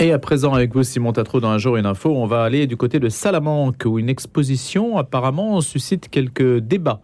Et à présent, avec vous, Simon Tatro, dans Un jour, une info, on va aller du côté de Salamanque, où une exposition apparemment suscite quelques débats.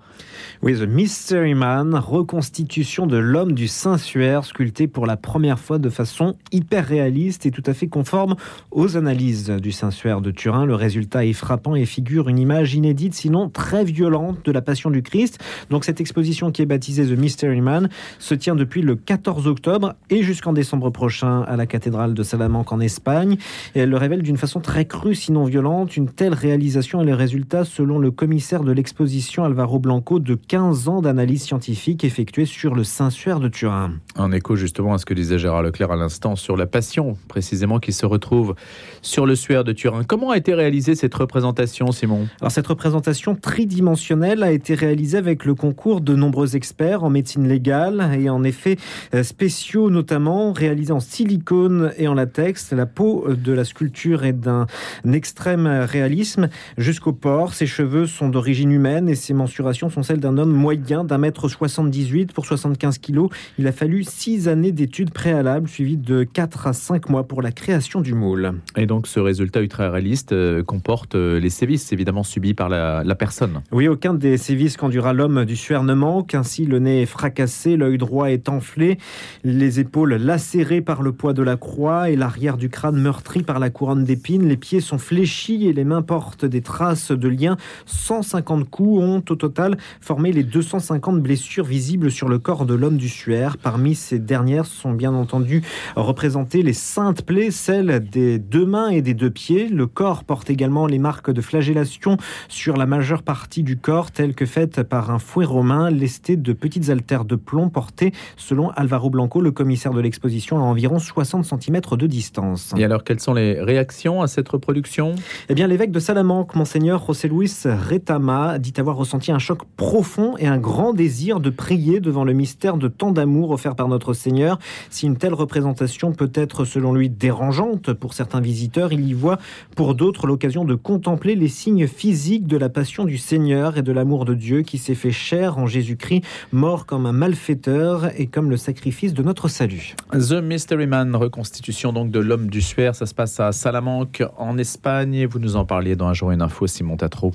Oui, The Mystery Man, reconstitution de l'homme du Saint-Suaire, sculpté pour la première fois de façon hyper réaliste et tout à fait conforme aux analyses du Saint-Suaire de Turin. Le résultat est frappant et figure une image inédite, sinon très violente, de la Passion du Christ. Donc cette exposition qui est baptisée The Mystery Man se tient depuis le 14 octobre et jusqu'en décembre prochain à la cathédrale de Salamanque en Espagne. Et elle le révèle d'une façon très crue, sinon violente. Une telle réalisation est le résultat, selon le commissaire de l'exposition Alvaro Blanco, de 15 ans d'analyse scientifique effectuée sur le Saint-Suaire de Turin. En écho justement à ce que disait Gérard Leclerc à l'instant sur la passion, précisément, qui se retrouve sur le Suaire de Turin. Comment a été réalisée cette représentation, Simon? Alors, cette représentation tridimensionnelle a été réalisée avec le concours de nombreux experts en médecine légale et en effets euh, spéciaux, notamment réalisés en silicone et en latex. La peau de la sculpture est d'un extrême réalisme jusqu'au port. Ses cheveux sont d'origine humaine et ses mensurations sont celles d'un homme moyen d'un mètre 78 pour 75 kilos. Il a fallu six années d'études préalables suivies de 4 à 5 mois pour la création du moule. Et donc ce résultat ultra réaliste euh, comporte euh, les sévices évidemment subis par la, personne. Oui, aucun des sévices qu'endura l'homme du suaire ne manque. Ainsi, le nez est fracassé, l'œil droit est enflé, les épaules lacérées par le poids de la croix et l'arrière du crâne meurtri par la couronne d'épines. Les pieds sont fléchis et les mains portent des traces de liens. 150 coups ont au total formé les 250 blessures visibles sur le corps de l'homme du Suaire. Parmi ces dernières sont bien entendu représentées les saintes plaies, celles des deux mains et des deux pieds. Le corps porte également les marques de flagellation sur la majeure partie du corps, telles que faites par un fouet romain lesté de petites haltères de plomb portées, selon Alvaro Blanco, le commissaire de l'exposition, à environ 60 cm de distance. Et alors, quelles sont les réactions à cette reproduction? Eh bien, l'évêque de Salamanque, Monseigneur José Luis Retama, dit avoir ressenti un choc profond et un grand désir de prier devant le mystère de tant d'amour offert par notre Seigneur. Si une telle représentation peut être, selon lui, dérangeante pour certains visiteurs, il y voit pour d'autres l'occasion de contempler les signes physiques de la passion du Seigneur et de l'amour de Dieu qui s'est fait chair en Jésus-Christ, mort comme un malfaiteur et comme le sacrifice de notre salut. The Mystery Man, reconstitution donc de l'homme du suaire, ça se passe à Salamanque en Espagne. Vous nous en parliez dans un jour une info, Simon Tatro.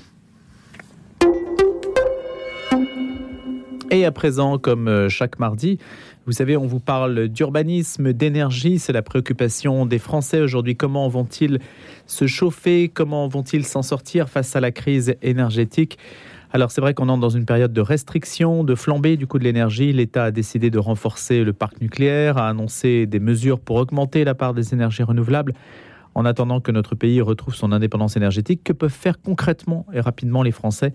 Et à présent, comme euh, chaque mardi, vous savez, on vous parle d'urbanisme, d'énergie, c'est la préoccupation des Français aujourd'hui. Comment vont-ils se chauffer? Comment vont-ils s'en sortir face à la crise énergétique? Alors c'est vrai qu'on entre dans une période de restriction, de flambée du coût de l'énergie. L'État a décidé de renforcer le parc nucléaire, a annoncé des mesures pour augmenter la part des énergies renouvelables. En attendant que notre pays retrouve son indépendance énergétique, que peuvent faire concrètement et rapidement les Français?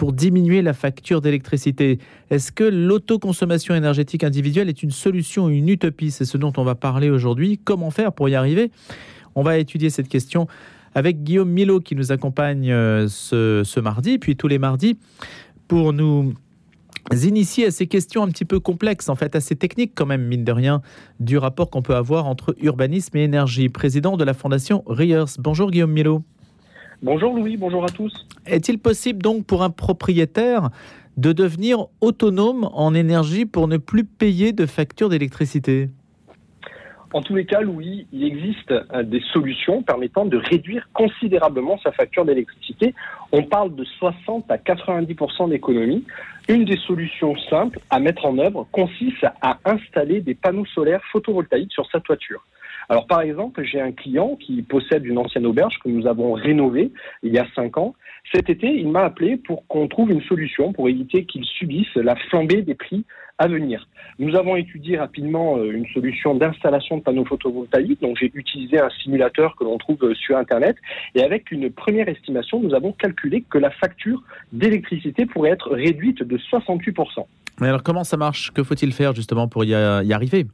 Pour diminuer la facture d'électricité. Est-ce que l'autoconsommation énergétique individuelle est une solution, une utopie? C'est ce dont on va parler aujourd'hui. Comment faire pour y arriver? On va étudier cette question avec Guillaume Milo qui nous accompagne euh, ce, mardi, puis tous les mardis, pour nous initier à ces questions un petit peu complexes, en fait assez techniques quand même, mine de rien, du rapport qu'on peut avoir entre urbanisme et énergie. Président de la Fondation Riers. Bonjour Guillaume Milo. Bonjour Louis, bonjour à tous. Est-il possible donc pour un propriétaire de devenir autonome en énergie pour ne plus payer de facture d'électricité? En tous les cas, Louis, il existe euh, des solutions permettant de réduire considérablement sa facture d'électricité. On parle de 60 à 90% d'économie. Une des solutions simples à mettre en œuvre consiste à installer des panneaux solaires photovoltaïques sur sa toiture. Alors par exemple, j'ai un client qui possède une ancienne auberge que nous avons rénovée il y a cinq ans. Cet été, il m'a appelé pour qu'on trouve une solution pour éviter qu'il subisse la flambée des prix à venir. Nous avons étudié rapidement euh, une solution d'installation de panneaux photovoltaïques. Donc j'ai utilisé un simulateur que l'on trouve sur Internet. Et avec une première estimation, nous avons calculé que la facture d'électricité pourrait être réduite de 68%. Mais alors comment ça marche? Que faut-il faire justement pour y arriver?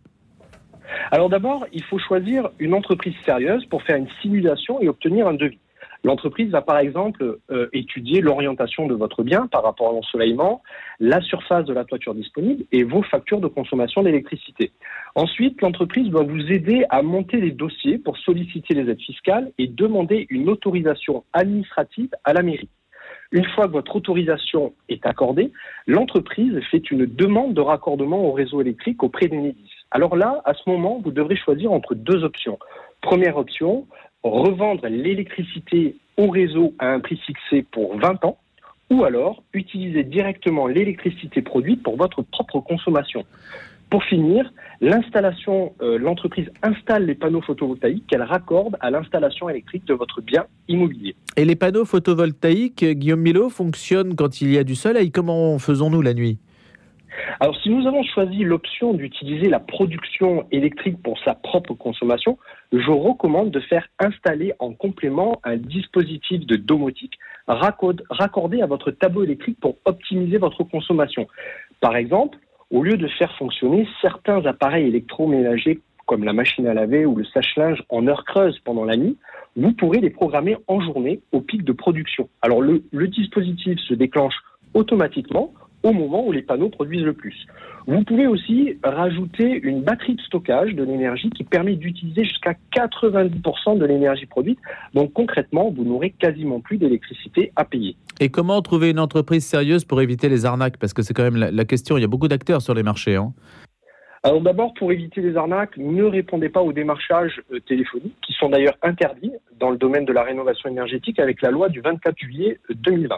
Alors d'abord, il faut choisir une entreprise sérieuse pour faire une simulation et obtenir un devis. L'entreprise va par exemple euh, étudier l'orientation de votre bien par rapport à l'ensoleillement, la surface de la toiture disponible et vos factures de consommation d'électricité. Ensuite, l'entreprise doit vous aider à monter les dossiers pour solliciter les aides fiscales et demander une autorisation administrative à la mairie. Une fois que votre autorisation est accordée, l'entreprise fait une demande de raccordement au réseau électrique auprès d'Enedis. Alors là, à ce moment, vous devrez choisir entre deux options. Première option, revendre l'électricité au réseau à un prix fixé pour 20 ans, ou alors utiliser directement l'électricité produite pour votre propre consommation. Pour finir, euh, l'entreprise installe les panneaux photovoltaïques qu'elle raccorde à l'installation électrique de votre bien immobilier. Et les panneaux photovoltaïques, Guillaume Milo, fonctionnent quand il y a du soleil. Comment faisons-nous la nuit? Alors, si nous avons choisi l'option d'utiliser la production électrique pour sa propre consommation, je recommande de faire installer en complément un dispositif de domotique raccordé à votre tableau électrique pour optimiser votre consommation. Par exemple, au lieu de faire fonctionner certains appareils électroménagers comme la machine à laver ou le sèche-linge en heure creuse pendant la nuit, vous pourrez les programmer en journée au pic de production. Alors le, le dispositif se déclenche automatiquement au moment où les panneaux produisent le plus. Vous pouvez aussi rajouter une batterie de stockage de l'énergie qui permet d'utiliser jusqu'à 90% de l'énergie produite. Donc concrètement, vous n'aurez quasiment plus d'électricité à payer. Et comment trouver une entreprise sérieuse pour éviter les arnaques? Parce que c'est quand même la, question. Il y a beaucoup d'acteurs sur les marchés. Hein. Alors d'abord, pour éviter les arnaques, ne répondez pas aux démarchages euh, téléphoniques, qui sont d'ailleurs interdits dans le domaine de la rénovation énergétique avec la loi du 24 juillet 2020.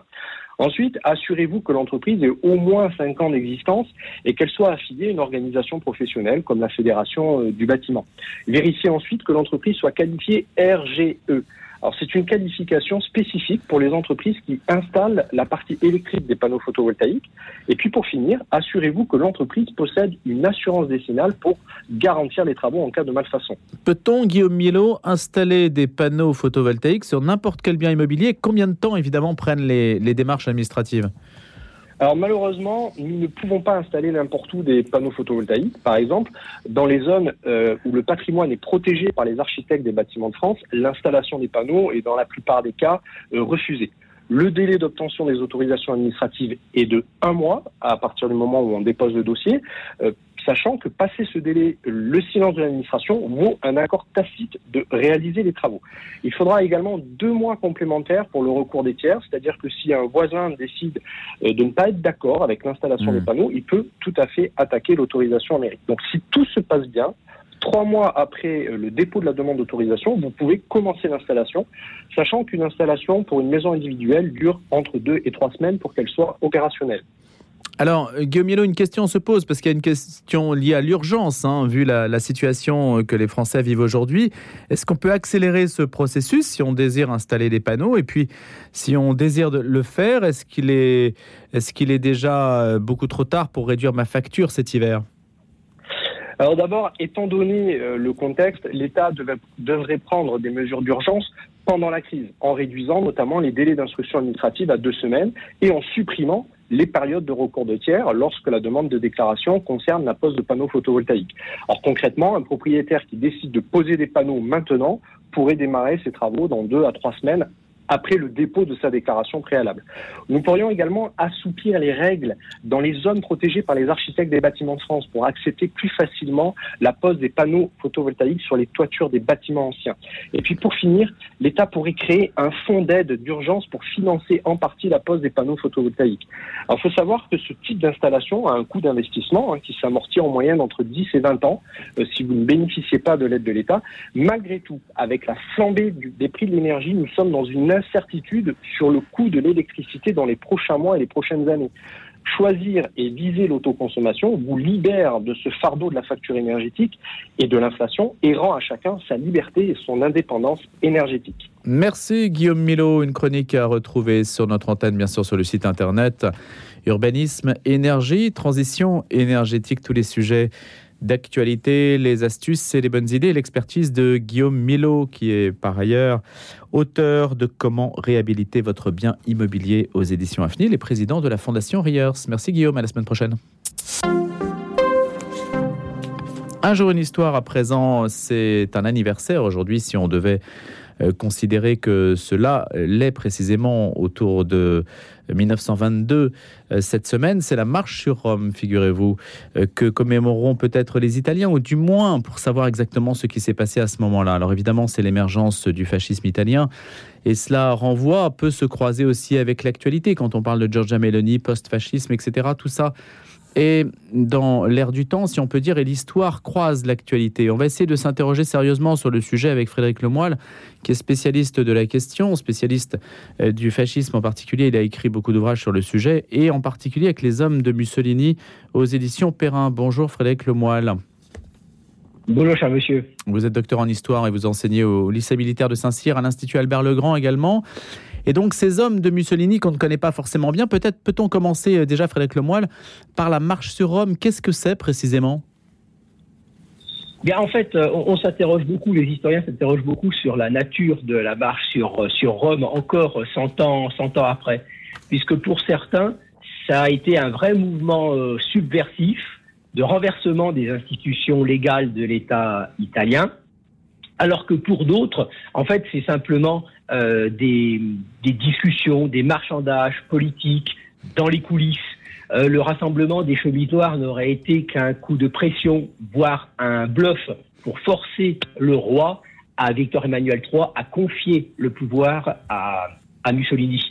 Ensuite, assurez-vous que l'entreprise ait au moins 5 ans d'existence et qu'elle soit affiliée à une organisation professionnelle comme la Fédération euh, du bâtiment. Vérifiez ensuite que l'entreprise soit qualifiée RGE, c'est une qualification spécifique pour les entreprises qui installent la partie électrique des panneaux photovoltaïques. Et puis pour finir, assurez-vous que l'entreprise possède une assurance décennale pour garantir les travaux en cas de malfaçon. Peut-on, Guillaume Mielo, installer des panneaux photovoltaïques sur n'importe quel bien immobilier? Combien de temps évidemment prennent les démarches administratives? Alors malheureusement, nous ne pouvons pas installer n'importe où des panneaux photovoltaïques. Par exemple, dans les zones euh, où le patrimoine est protégé par les architectes des bâtiments de France, l'installation des panneaux est dans la plupart des cas euh, refusée. Le délai d'obtention des autorisations administratives est de un mois à partir du moment où on dépose le dossier. Euh, sachant que passé ce délai, le silence de l'administration vaut un accord tacite de réaliser les travaux. Il faudra également deux mois complémentaires pour le recours des tiers, c'est-à-dire que si un voisin décide euh, de ne pas être d'accord avec l'installation des mmh. panneaux, il peut tout à fait attaquer l'autorisation américaine. Donc si tout se passe bien, Trois mois après euh, le dépôt de la demande d'autorisation, vous pouvez commencer l'installation, sachant qu'une installation pour une maison individuelle dure entre deux et trois semaines pour qu'elle soit opérationnelle. Alors, Guillaume une question se pose parce qu'il y a une question liée à l'urgence, hein, vu la, situation que les Français vivent aujourd'hui. Est-ce qu'on peut accélérer ce processus si on désire installer des panneaux? Et puis, si on désire le faire, est-ce qu'il est, est, qu'il est déjà euh, beaucoup trop tard pour réduire ma facture cet hiver? Alors d'abord, étant donné euh, le contexte, l'État devrait prendre des mesures d'urgence pendant la crise, en réduisant notamment les délais d'instruction administrative à deux semaines et en supprimant les périodes de recours de tiers lorsque la demande de déclaration concerne la pose de panneaux photovoltaïques. Alors concrètement, un propriétaire qui décide de poser des panneaux maintenant pourrait démarrer ses travaux dans deux à trois semaines après le dépôt de sa déclaration préalable. Nous pourrions également assouplir les règles dans les zones protégées par les architectes des bâtiments de France pour accepter plus facilement la pose des panneaux photovoltaïques sur les toitures des bâtiments anciens. Et puis pour finir, l'État pourrait créer un fonds d'aide d'urgence pour financer en partie la pose des panneaux photovoltaïques. Il faut savoir que ce type d'installation a un coût d'investissement hein, qui s'amortit en moyenne entre 10 et 20 ans euh, si vous ne bénéficiez pas de l'aide de l'État. Malgré tout, avec la flambée des prix de l'énergie, nous sommes dans une incertitude sur le coût de l'électricité dans les prochains mois et les prochaines années. Choisir et viser l'autoconsommation vous libère de ce fardeau de la facture énergétique et de l'inflation et rend à chacun sa liberté et son indépendance énergétique. Merci Guillaume Milo, une chronique à retrouver sur notre antenne, bien sûr sur le site internet. Urbanisme, énergie, transition énergétique, tous les sujets d'actualité, les astuces et les bonnes idées, l'expertise de Guillaume Milo, qui est par ailleurs auteur de Comment réhabiliter votre bien immobilier aux éditions AFNIL et président de la Fondation Riers. Merci Guillaume, à la semaine prochaine. Un jour une histoire à présent, c'est un anniversaire aujourd'hui si on devait considérer que cela l'est précisément autour de 1922. Euh, cette semaine, c'est la marche sur Rome, figurez-vous, euh, que commémoreront peut-être les Italiens, ou du moins pour savoir exactement ce qui s'est passé à ce moment-là. Alors évidemment, c'est l'émergence du fascisme italien, et cela renvoie, peut se croiser aussi avec l'actualité, quand on parle de Giorgia Meloni, post-fascisme, etc. Tout ça Et dans l'ère du temps, si on peut dire, et l'histoire croise l'actualité. On va essayer de s'interroger sérieusement sur le sujet avec Frédéric Lemoyle, qui est spécialiste de la question, spécialiste euh, du fascisme en particulier. Il a écrit beaucoup d'ouvrages sur le sujet, et en particulier avec les hommes de Mussolini aux éditions Perrin. Bonjour Frédéric Lemoyle. Bonjour, cher monsieur. Vous êtes docteur en histoire et vous enseignez au lycée militaire de Saint-Cyr, à l'Institut Albert Legrand également. Et donc, ces hommes de Mussolini qu'on ne connaît pas forcément bien, peut-être peut-on commencer euh, déjà, Frédéric Lemoyle, par la marche sur Rome. Qu'est-ce que c'est précisément? Bien, en fait, euh, on, s'interroge beaucoup, les historiens s'interrogent beaucoup sur la nature de la marche sur, euh, Rome encore 100 ans, 100 ans après. Puisque pour certains, ça a été un vrai mouvement subversif de renversement des institutions légales de l'État italien, alors que pour d'autres, en fait, c'est simplement euh, des, discussions, des marchandages politiques dans les coulisses. Euh, le rassemblement des chemises noires n'aurait été qu'un coup de pression, voire un bluff pour forcer le roi, à Victor Emmanuel III, à confier le pouvoir à, Mussolini.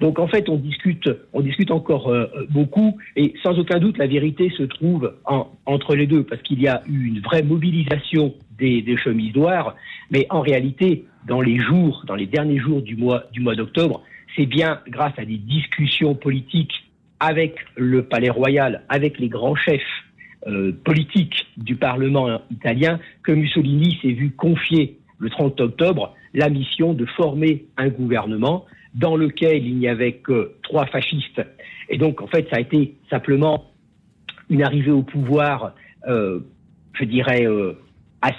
Donc en fait, on discute, on discute encore euh, beaucoup, et sans aucun doute, la vérité se trouve entre les deux, parce qu'il y a eu une vraie mobilisation des, des chemises noires, mais en réalité, dans les jours, dans les derniers jours du mois, du mois d'octobre, c'est bien grâce à des discussions politiques avec le Palais Royal, avec les grands chefs euh, politiques du Parlement italien, que Mussolini s'est vu confier le 30 octobre la mission de former un gouvernement dans lequel il n'y avait que trois fascistes. Et donc, en fait, ça a été simplement une arrivée au pouvoir, euh, je dirais, euh,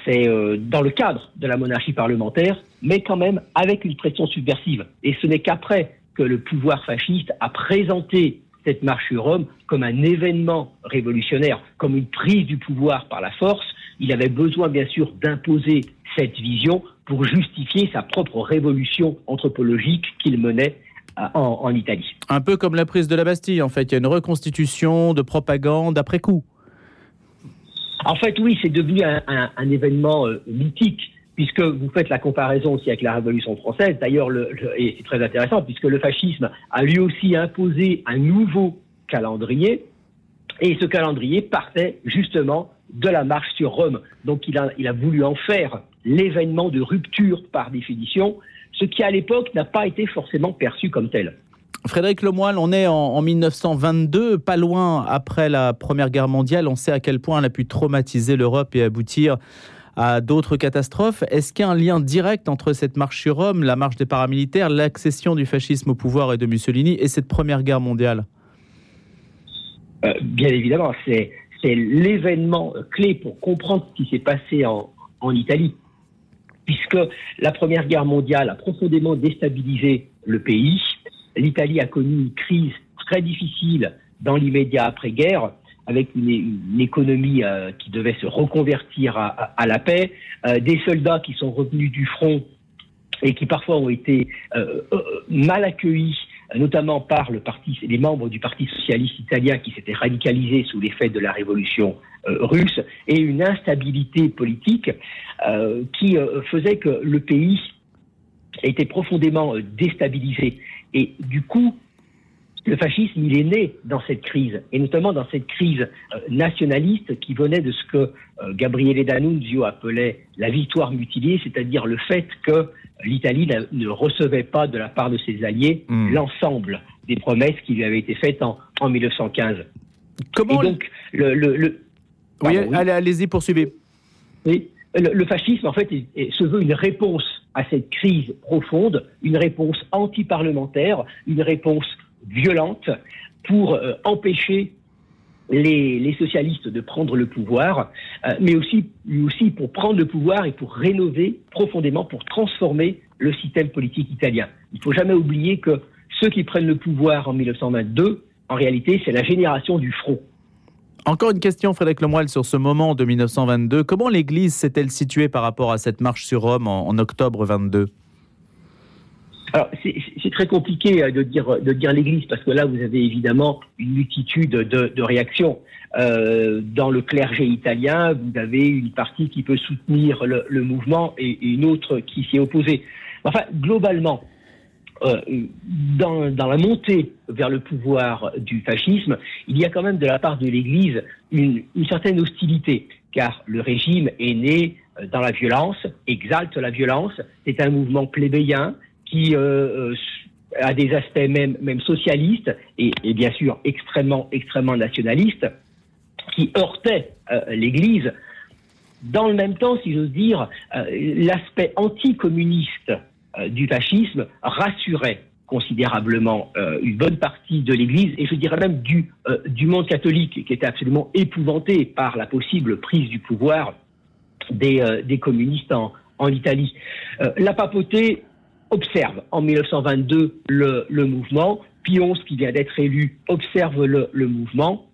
euh, dans le cadre de la monarchie parlementaire, mais quand même avec une pression subversive. Et ce n'est qu'après que le pouvoir fasciste a présenté cette marche sur Rome comme un événement révolutionnaire, comme une prise du pouvoir par la force. Il avait besoin, bien sûr, d'imposer cette vision pour justifier sa propre révolution anthropologique qu'il menait euh, en, en Italie. Un peu comme la prise de la Bastille, en fait. Il y a une reconstitution de propagande après coup. En fait, oui, c'est devenu un, événement euh, mythique puisque vous faites la comparaison aussi avec la Révolution française. D'ailleurs, et c'est très intéressant, puisque le fascisme a lui aussi imposé un nouveau calendrier, et ce calendrier partait justement de la marche sur Rome. Donc il a voulu en faire l'événement de rupture par définition, ce qui à l'époque n'a pas été forcément perçu comme tel. Frédéric Lemoyle, on est en, 1922, pas loin après la Première Guerre mondiale. On sait à quel point elle a pu traumatiser l'Europe et aboutir à d'autres catastrophes. Est-ce qu'il y a un lien direct entre cette marche sur Rome, la marche des paramilitaires, l'accession du fascisme au pouvoir et de Mussolini et cette Première Guerre mondiale? Euh, Bien évidemment, c'est l'événement clé pour comprendre ce qui s'est passé en, en Italie, puisque la Première Guerre mondiale a profondément déstabilisé le pays l'Italie a connu une crise très difficile dans l'immédiat après-guerre, avec une, économie euh, qui devait se reconvertir à, la paix, euh, des soldats qui sont revenus du front et qui parfois ont été euh, mal accueillis, notamment par le parti, les membres du Parti socialiste italien qui s'étaient radicalisés sous l'effet de la révolution russe, et une instabilité politique qui faisait que le pays était profondément déstabilisé. Et du coup, le fascisme, il est né dans cette crise, et notamment dans cette crise euh, nationaliste qui venait de ce que euh, Gabriele D'Annunzio appelait la victoire mutilée, c'est-à-dire le fait que l'Italie ne recevait pas de la part de ses alliés hmm. l'ensemble des promesses qui lui avaient été faites en, 1915. Comment donc, le, oui, allez-y, poursuivez. Oui, le, fascisme, en fait, se veut une réponse à cette crise profonde, une réponse anti-parlementaire, une réponse violente pour euh, empêcher les, socialistes de prendre le pouvoir, euh, mais aussi, aussi pour prendre le pouvoir et pour rénover profondément, pour transformer le système politique italien. Il ne faut jamais oublier que ceux qui prennent le pouvoir en 1922, en réalité, c'est la génération du front. Encore une question, Frédéric Lemoyle, sur ce moment de 1922. Comment l'Église s'est-elle située par rapport à cette marche sur Rome en, octobre 22 alors, c'est très compliqué euh, de dire, de dire l'Église, parce que là, vous avez évidemment une multitude de, réactions. Euh, dans le clergé italien, vous avez une partie qui peut soutenir le, mouvement et, une autre qui s'y est opposée. Enfin, globalement, euh, dans, la montée vers le pouvoir du fascisme, il y a quand même de la part de l'Église une, certaine hostilité, car le régime est né euh, dans la violence, exalte la violence. C'est un mouvement plébéien qui euh, a des aspects même, socialistes et, bien sûr extrêmement, extrêmement nationalistes, qui heurtait l'Église dans le même temps, si j'ose dire, l'aspect anticommuniste du fascisme rassurait considérablement euh, une bonne partie de l'Église et je dirais même du, du monde catholique qui était absolument épouvanté par la possible prise du pouvoir des, des communistes en, en Italie. la papauté observe en 1922 le, le mouvement. Pion, qui vient d'être élu, observe le, le mouvement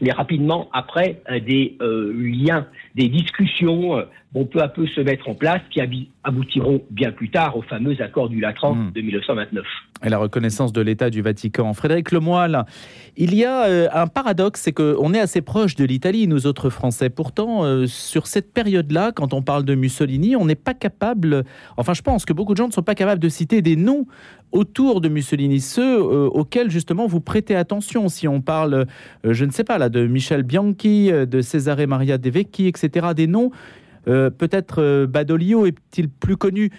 mais rapidement après euh, des euh, liens, des discussions euh, vont peu à peu se mettre en place qui aboutiront bien plus tard au fameux accord du Latran hmm. de 1929. Et la reconnaissance de l'État du Vatican. Frédéric Lemoyle, il y a un paradoxe, c'est qu'on est assez proche de l'Italie, nous autres Français. Pourtant, sur cette période-là, quand on parle de Mussolini, on n'est pas capable, enfin je pense que beaucoup de gens ne sont pas capables de citer des noms autour de Mussolini, ceux auxquels justement vous prêtez attention. Si on parle, je ne sais pas, là, de Michel Bianchi, de Cesare Maria De Vecchi, etc., des noms euh, peut-être euh, Badoglio est-il plus connu?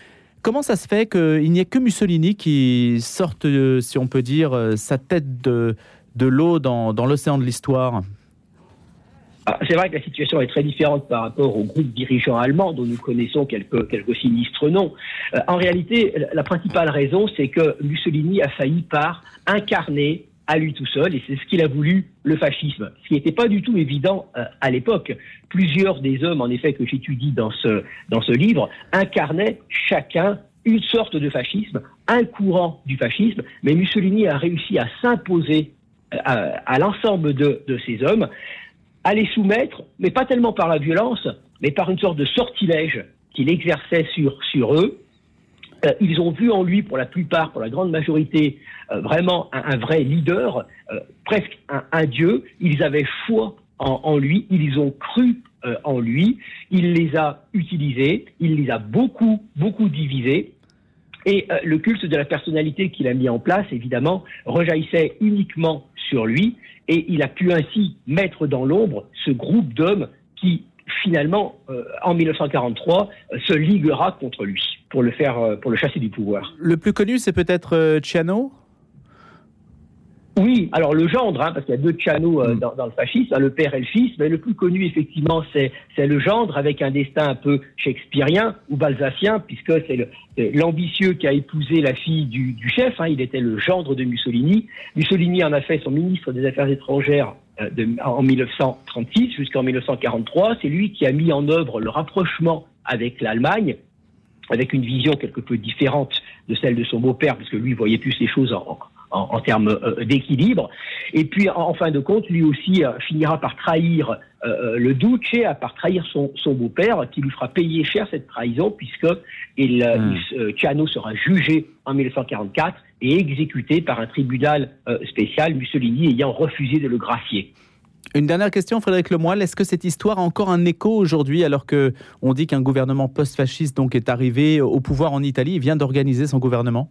Comment ça se fait qu'il n'y ait que Mussolini qui sorte, euh, si on peut dire, sa tête de, l'eau dans, l'océan de l'histoire? Ah, c'est vrai que la situation est très différente par rapport au groupe dirigeant allemand dont nous connaissons quelques sinistres noms. en réalité, la principale raison, c'est que Mussolini a failli par incarner à lui tout seul, et c'est ce qu'il a voulu, le fascisme, ce qui n'était pas du tout évident euh, à l'époque. Plusieurs des hommes, en effet, que j'étudie dans ce, dans ce livre, incarnaient chacun une sorte de fascisme, un courant du fascisme, mais Mussolini a réussi à s'imposer euh, à, l'ensemble de, de ces hommes, à les soumettre, mais pas tellement par la violence, mais par une sorte de sortilège qu'il exerçait sur, sur eux, euh, ils ont vu en lui, pour la plupart, pour la grande majorité, euh, vraiment un, vrai leader, euh, presque un, dieu. Ils avaient foi en, lui, ils ont cru en lui, il les a utilisés, il les a beaucoup, beaucoup divisés. Et le culte de la personnalité qu'il a mis en place, évidemment, rejaillissait uniquement sur lui, et il a pu ainsi mettre dans l'ombre ce groupe d'hommes qui, finalement, en 1943, se liguera contre lui pour le faire, euh, pour le chasser du pouvoir. Le plus connu, c'est peut-être euh, Ciano? Oui, alors le gendre, hein, parce qu'il y a deux Ciano euh, mm. dans, le fascisme, hein, le père et le fils, mais le plus connu effectivement c'est le gendre avec un destin un peu shakespearien ou balsacien, puisque c'est l'ambitieux qui a épousé la fille du, chef, hein, il était le gendre de Mussolini. Mussolini en a fait son ministre des Affaires étrangères de, en 1936 jusqu'en 1943, c'est lui qui a mis en œuvre le rapprochement avec l'Allemagne, avec une vision quelque peu différente de celle de son beau-père, parce que lui voyait plus les choses en, en, en termes euh, d'équilibre. Et puis, en, fin de compte, lui aussi euh, finira par trahir euh, le Duce, par trahir son, son beau-père, qui lui fera payer cher cette trahison, puisque il, hmm. sera jugé en 1944 et exécuté par un tribunal spécial, Mussolini ayant refusé de le gracier. Une dernière question, Frédéric Lemoyle. Est-ce que cette histoire a encore un écho aujourd'hui, alors que on dit qu'un gouvernement post-fasciste donc est arrivé au pouvoir en Italie et vient d'organiser son gouvernement?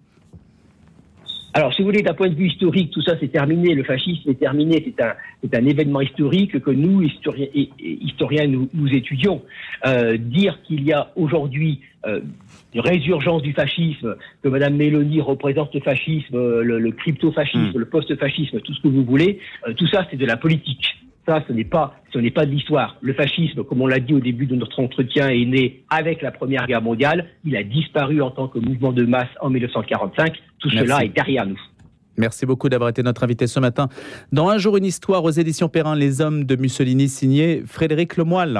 Alors, si vous voulez, d'un point de vue historique, tout ça c'est terminé, le fascisme est terminé, c'est un, c'est un événement historique que nous, historiens, historiens nous, nous étudions. Euh, dire qu'il y a aujourd'hui euh, une résurgence du fascisme, que Mme Mélanie représente le fascisme, le, le crypto-fascisme, hmm. le post-fascisme, tout ce que vous voulez, euh, tout ça c'est de la politique. Ça, ce n'est pas, ce n'est pas de l'histoire. Le fascisme, comme on l'a dit au début de notre entretien, est né avec la Première Guerre mondiale. Il a disparu en tant que mouvement de masse en 1945. Tout cela est derrière nous. Merci beaucoup d'avoir été notre invité ce matin. Dans Un jour, une histoire aux éditions Perrin, Les hommes de Mussolini, signé Frédéric Lemoyle.